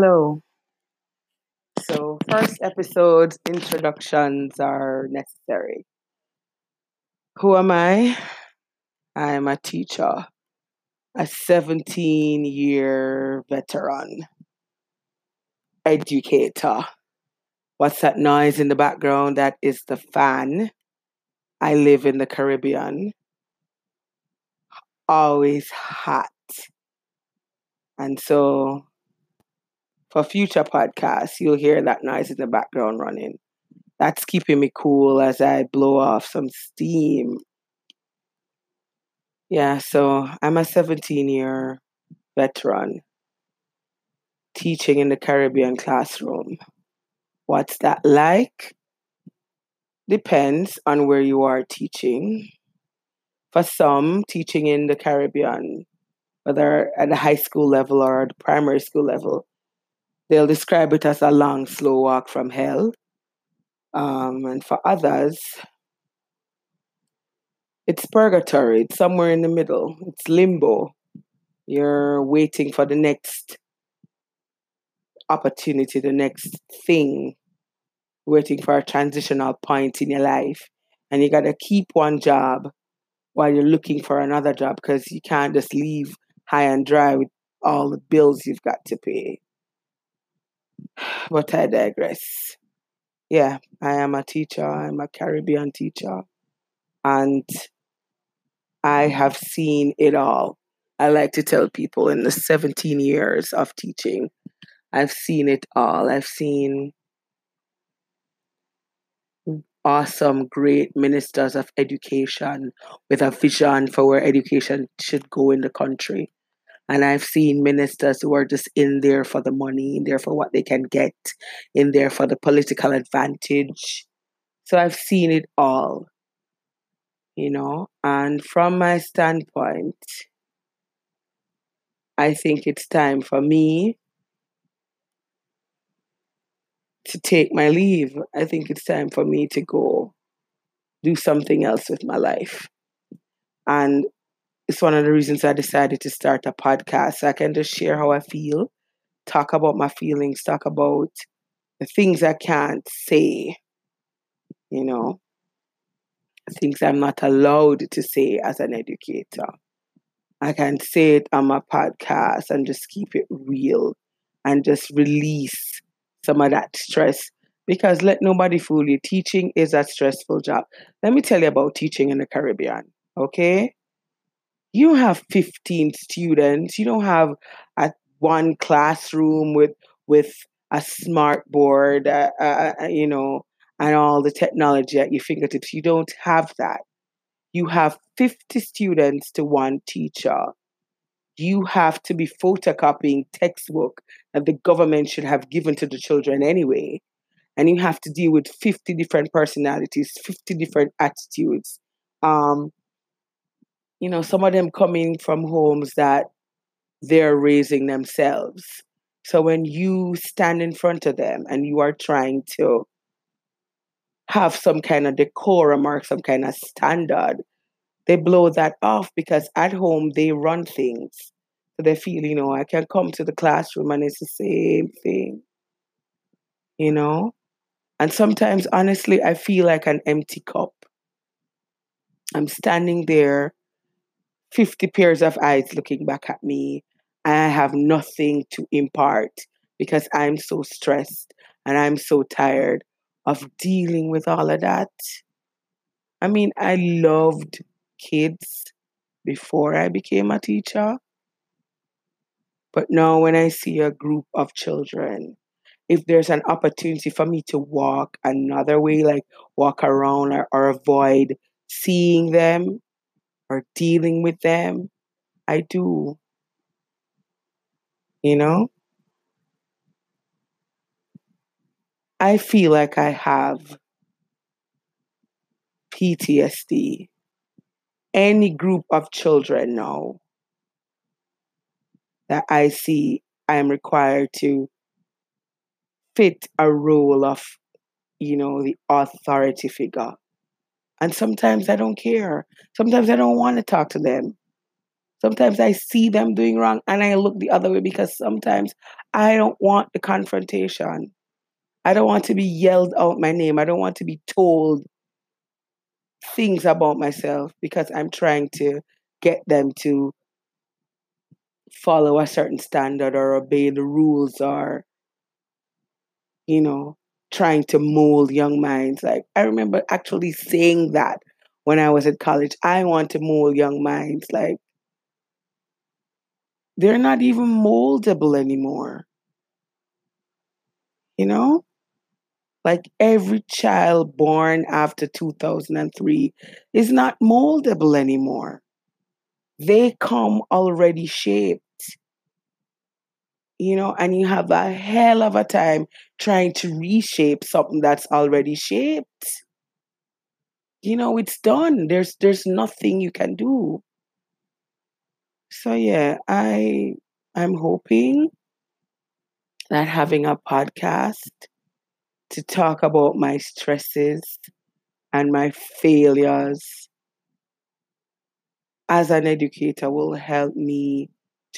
Hello. So, first episode introductions are necessary. Who am I? I'm a teacher, a 17 year veteran, educator. What's that noise in the background? That is the fan. I live in the Caribbean. Always hot. And so for future podcasts, you'll hear that noise in the background running. That's keeping me cool as I blow off some steam. Yeah, so I'm a 17 year veteran teaching in the Caribbean classroom. What's that like? Depends on where you are teaching. For some, teaching in the Caribbean, whether at the high school level or the primary school level, they'll describe it as a long, slow walk from hell. Um, and for others, it's purgatory. It's somewhere in the middle. It's limbo. You're waiting for the next opportunity, the next thing, waiting for a transitional point in your life. And you got to keep one job while you're looking for another job because you can't just leave high and dry with all the bills you've got to pay. But I digress. Yeah, I am a teacher. I'm a Caribbean teacher. And I have seen it all. I like to tell people in the 17 years of teaching, I've seen it all. I've seen awesome, great ministers of education with a vision for where education should go in the country. And I've seen ministers who are just in there for the money, in there for what they can get, in there for the political advantage. So I've seen it all, you know. And from my standpoint, I think it's time for me to take my leave. I think it's time for me to go do something else with my life. And it's one of the reasons I decided to start a podcast. So I can just share how I feel, talk about my feelings, talk about the things I can't say, you know, things I'm not allowed to say as an educator. I can say it on my podcast and just keep it real and just release some of that stress because let nobody fool you. Teaching is a stressful job. Let me tell you about teaching in the Caribbean, okay? You don't have 15 students. You don't have a one classroom with with a smart board uh, uh, uh, you know and all the technology at your fingertips. You don't have that. You have 50 students to one teacher. You have to be photocopying textbook that the government should have given to the children anyway. And you have to deal with 50 different personalities 50 different attitudes. Um, you know, some of them coming from homes that they're raising themselves. So when you stand in front of them and you are trying to have some kind of decorum or some kind of standard, they blow that off because at home they run things. So they feel, you know, I can come to the classroom and it's the same thing. You know? And sometimes, honestly, I feel like an empty cup. I'm standing there 50 pairs of eyes looking back at me. I have nothing to impart because I'm so stressed and I'm so tired of dealing with all of that. I mean, I loved kids before I became a teacher. But now, when I see a group of children, if there's an opportunity for me to walk another way, like walk around or, or avoid seeing them, or dealing with them, I do. You know? I feel like I have PTSD. Any group of children now that I see, I am required to fit a role of, you know, the authority figure. And sometimes I don't care. Sometimes I don't want to talk to them. Sometimes I see them doing wrong and I look the other way because sometimes I don't want the confrontation. I don't want to be yelled out my name. I don't want to be told things about myself because I'm trying to get them to follow a certain standard or obey the rules or, you know, trying to mold young minds. Like, I remember actually saying that when I was at college. I want to mold young minds. Like, they're not even moldable anymore. You know? Like every child born after 2003 is not moldable anymore. They come already shaped. You know, and you have a hell of a time trying to reshape something that's already shaped. You know, it's done. There's there's nothing you can do. So yeah, I I'm hoping that having a podcast to talk about my stresses and my failures as an educator will help me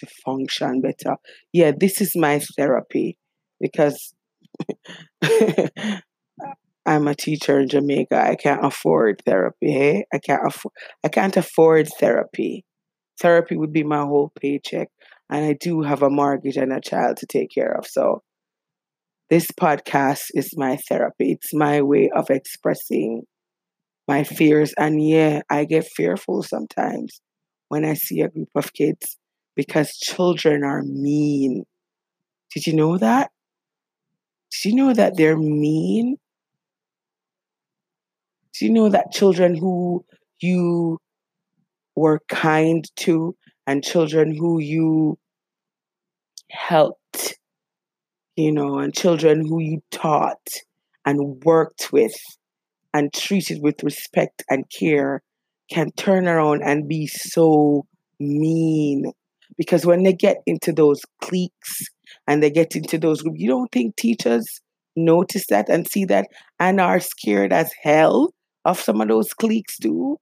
to function better. Yeah, this is my therapy because I'm a teacher in Jamaica. I can't afford therapy. Hey, I can't afford. I can't afford therapy. Therapy would be my whole paycheck, and I do have a mortgage and a child to take care of. So this podcast is my therapy. It's my way of expressing my fears. And yeah, I get fearful sometimes when I see a group of kids because children are mean. Did you know that? Did you know that they're mean? Do you know that children who you were kind to and children who you helped you know, and children who you taught and worked with and treated with respect and care can turn around and be so mean. Because when they get into those cliques and they get into those groups, you don't think teachers notice that and see that and are scared as hell of some of those cliques too?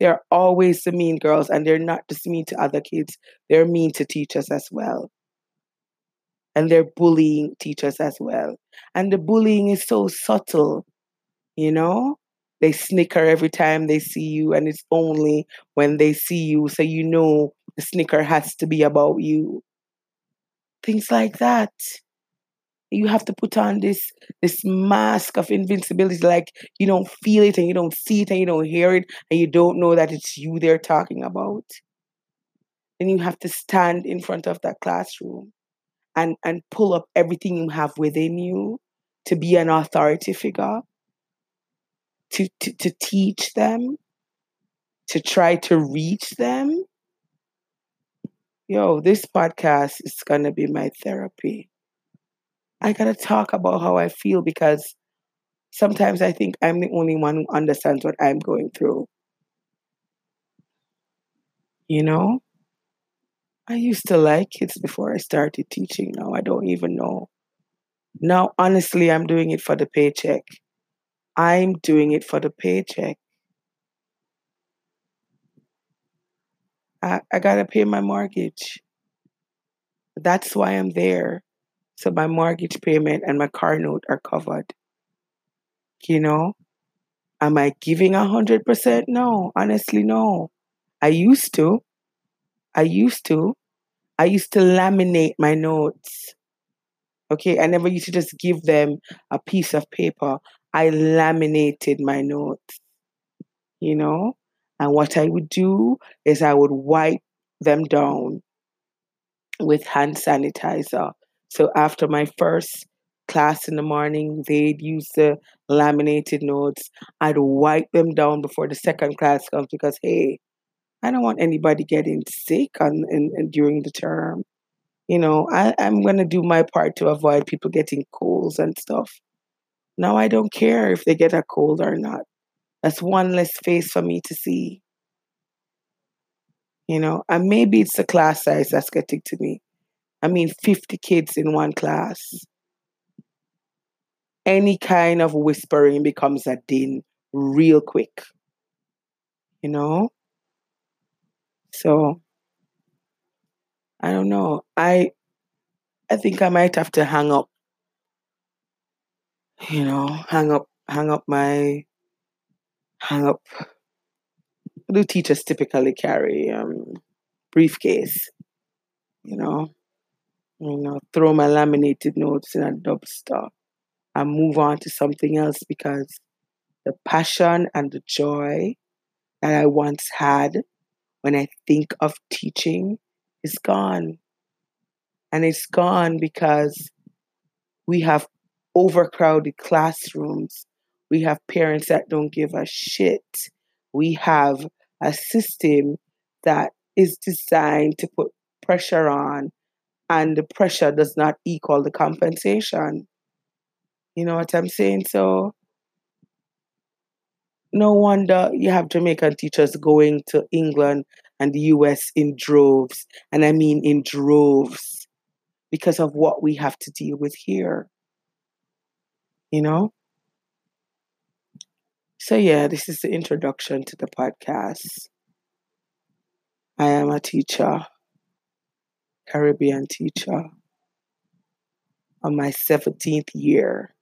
They're always the mean girls, and they're not just mean to other kids, they're mean to teachers as well and they're bullying teachers as well. And the bullying is so subtle, you know? They snicker every time they see you, and it's only when they see you, so you know the snicker has to be about you. Things like that. You have to put on this this mask of invincibility, like you don't feel it and you don't see it and you don't hear it, and you don't know that it's you they're talking about. And you have to stand in front of that classroom and and pull up everything you have within you to be an authority figure to, to, to teach them to try to reach them yo this podcast is gonna be my therapy i gotta talk about how i feel because sometimes i think i'm the only one who understands what i'm going through you know I used to like kids before I started teaching. Now I don't even know. Now, honestly, I'm doing it for the paycheck. I'm doing it for the paycheck. I, I got to pay my mortgage. That's why I'm there. So my mortgage payment and my car note are covered. You know? Am I giving a 100%? No, honestly, no. I used to. I used to. I used to laminate my notes. Okay, I never used to just give them a piece of paper. I laminated my notes, you know? And what I would do is I would wipe them down with hand sanitizer. So after my first class in the morning, they'd use the laminated notes. I'd wipe them down before the second class comes because, hey, I don't want anybody getting sick on in, in during the term. You know, I, I'm gonna do my part to avoid people getting colds and stuff. Now I don't care if they get a cold or not. That's one less face for me to see. You know, and maybe it's the class size that's getting to me. I mean, 50 kids in one class. Any kind of whispering becomes a din real quick. You know? So I don't know. I I think I might have to hang up, you know, hang up, hang up my, What do teachers typically carry? Um, briefcase, you know, you know, throw my laminated notes in a dumpster and move on to something else because the passion and the joy that I once had when I think of teaching is gone. And it's gone because we have overcrowded classrooms. We have parents that don't give a shit. We have a system that is designed to put pressure on, and the pressure does not equal the compensation. You know what I'm saying? So, no wonder you have Jamaican teachers going to England and the US in droves. And I mean in droves because of what we have to deal with here. You know? So, yeah, this is the introduction to the podcast. I am a teacher, Caribbean teacher, on my 17th year.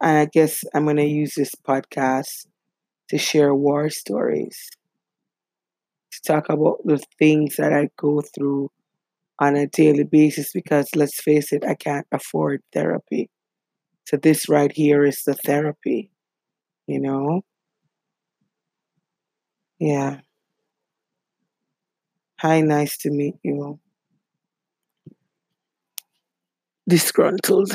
And I guess I'm going to use this podcast to share war stories, to talk about the things that I go through on a daily basis because let's face it, I can't afford therapy. So, this right here is the therapy, you know? Yeah. Hi, nice to meet you. Disgruntled.